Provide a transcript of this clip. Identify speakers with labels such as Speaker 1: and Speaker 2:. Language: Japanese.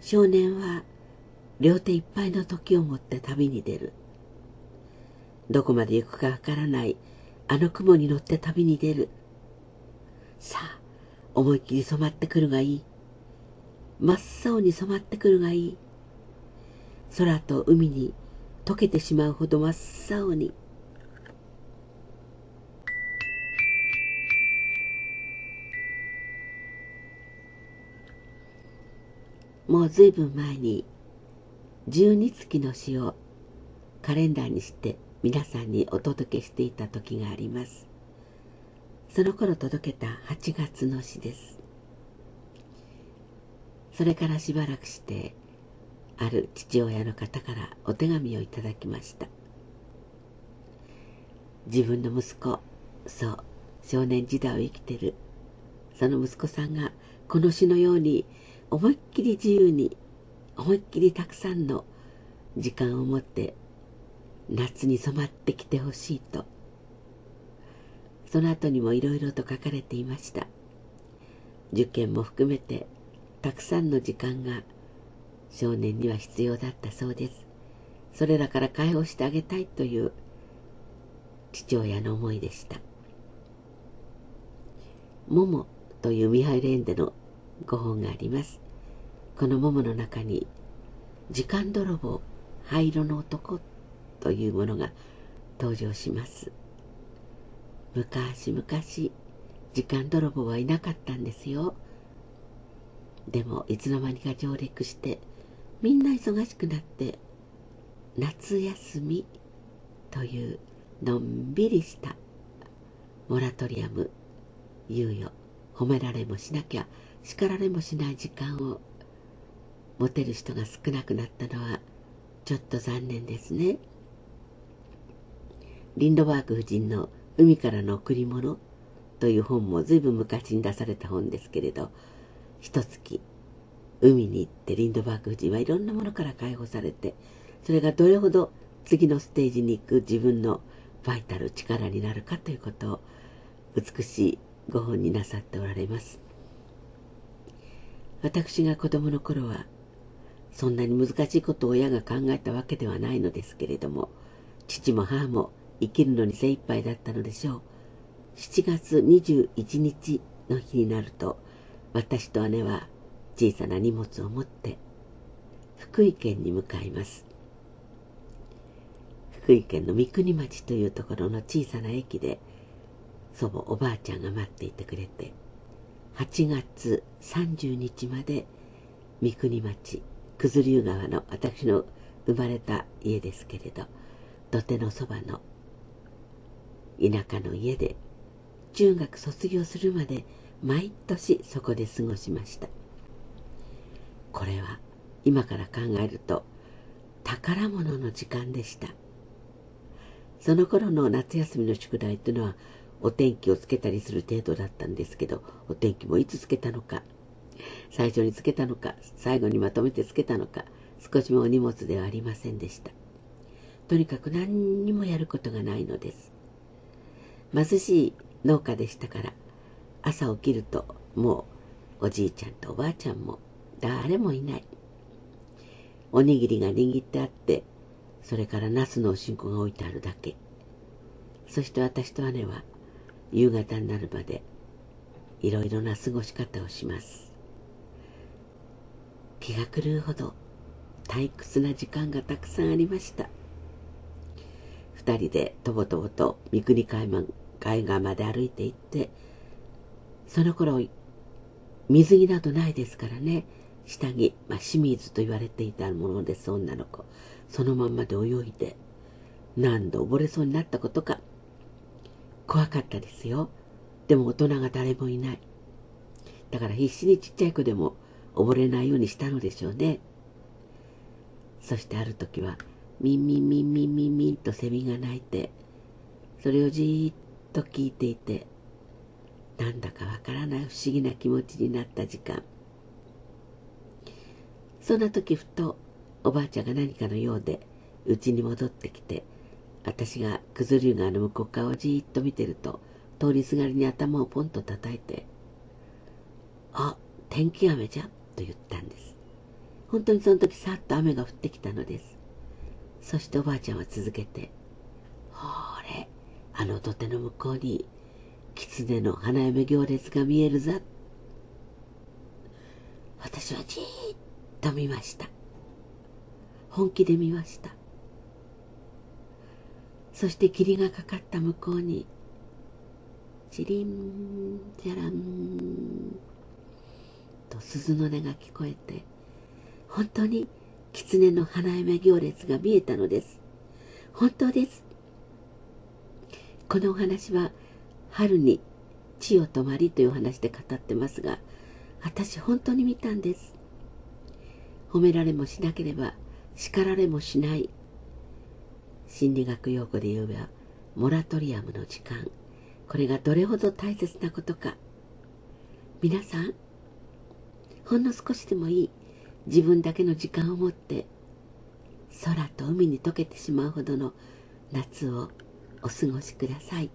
Speaker 1: 少年は両手いっぱいの時を持って旅に出る。どこまで行くかわからないあの雲に乗って旅に出る。さあ思いっきり染まってくるがいい。真っ青に染まってくるがいい。空と海に溶けてしまうほど真っ青に。もうずいぶん前に十二月の詩をカレンダーにして皆さんにお届けしていた時があります。その頃届けた8月の詩です。それからしばらくしてある父親の方からお手紙をいただきました。自分の息子そう少年時代を生きてるその息子さんがこの詩のように思いっきり自由に思いっきりたくさんの時間を持って夏に染まってきてほしいと。その後にもいろいろと書かれていました。受験も含めてたくさんの時間が少年には必要だったそうです。それらから解放してあげたいという父親の思いでした「モモ」というミハイル・エンデの5本があります。この桃の中に時間泥棒灰色の男というものが登場します。昔々時間泥棒はいなかったんですよ。でもいつの間にか上陸してみんな忙しくなって夏休みというのんびりしたモラトリアム猶予褒められもしなきゃ叱られもしない時間を持てる人が少なくなったのはちょっと残念ですね。リンドバーグ夫人の「海からの贈り物」という本も随分昔に出された本ですけれど一月海に行ってリンドバーグ夫人はいろんなものから解放されてそれがどれほど次のステージに行く自分のバイタル力になるかということを美しいご本になさっておられます。私が子供の頃はそんなに難しいことを親が考えたわけではないのですけれども父も母も生きるのに精一杯だったのでしょう。7月21日の日になると私と姉は小さな荷物を持って福井県に向かいます。福井県の三国町というところの小さな駅で祖母おばあちゃんが待っていてくれて8月30日まで三国町九頭竜川の私の生まれた家ですけれど土手のそばの田舎の家で中学卒業するまで毎年そこで過ごしました。これは今から考えると宝物の時間でした。その頃の夏休みの宿題というのはお天気をつけたりする程度だったんですけどお天気もいつつけたのか最初につけたのか最後にまとめてつけたのか少しもお荷物ではありませんでした。とにかく何にもやることがないのです。貧しい農家でしたから朝起きるともうおじいちゃんとおばあちゃんも誰もいない。おにぎりが握ってあってそれからナスのおしんこが置いてあるだけ。そして私と姉は夕方になるまでいろいろな過ごし方をします。気が狂うほど退屈な時間がたくさんありました。二人でとぼとぼと三国海海岸まで歩いて行ってその頃水着などないですからね。下着、まあ、清水と言われていたものです女の子そのまんまで泳いで何度溺れそうになったことか怖かったですよ。でも大人が誰もいない。だから必死にちっちゃい子でも溺れないようにしたのでしょうね。そしてある時は、ミンミンミンミンミンミンとセミが鳴いて、それをじーっと聞いていて、なんだかわからない不思議な気持ちになった時間。そんな時ふとおばあちゃんが何かのようで家に戻ってきて私が九頭竜川の向こう側をじーっと見てると通りすがりに頭をポンと叩いて「あ天気雨じゃ」と言ったんです。本当にその時さっと雨が降ってきたのです。そしておばあちゃんは続けて「ほれあの土手の向こうに狐の花嫁行列が見えるざ」私はじーっと見ました。本気で見ました。そして霧がかかった向こうにチリンジャランと鈴の音が聞こえて本当に狐の花嫁行列が見えたのです。本当です。このお話は春に地よ止まりという話で語ってますが私本当に見たんです。褒められもしなければ叱られもしない。心理学用語で言えばモラトリアムの時間これがどれほど大切なことか皆さんほんの少しでもいい自分だけの時間を持って空と海に溶けてしまうほどの夏をお過ごしください。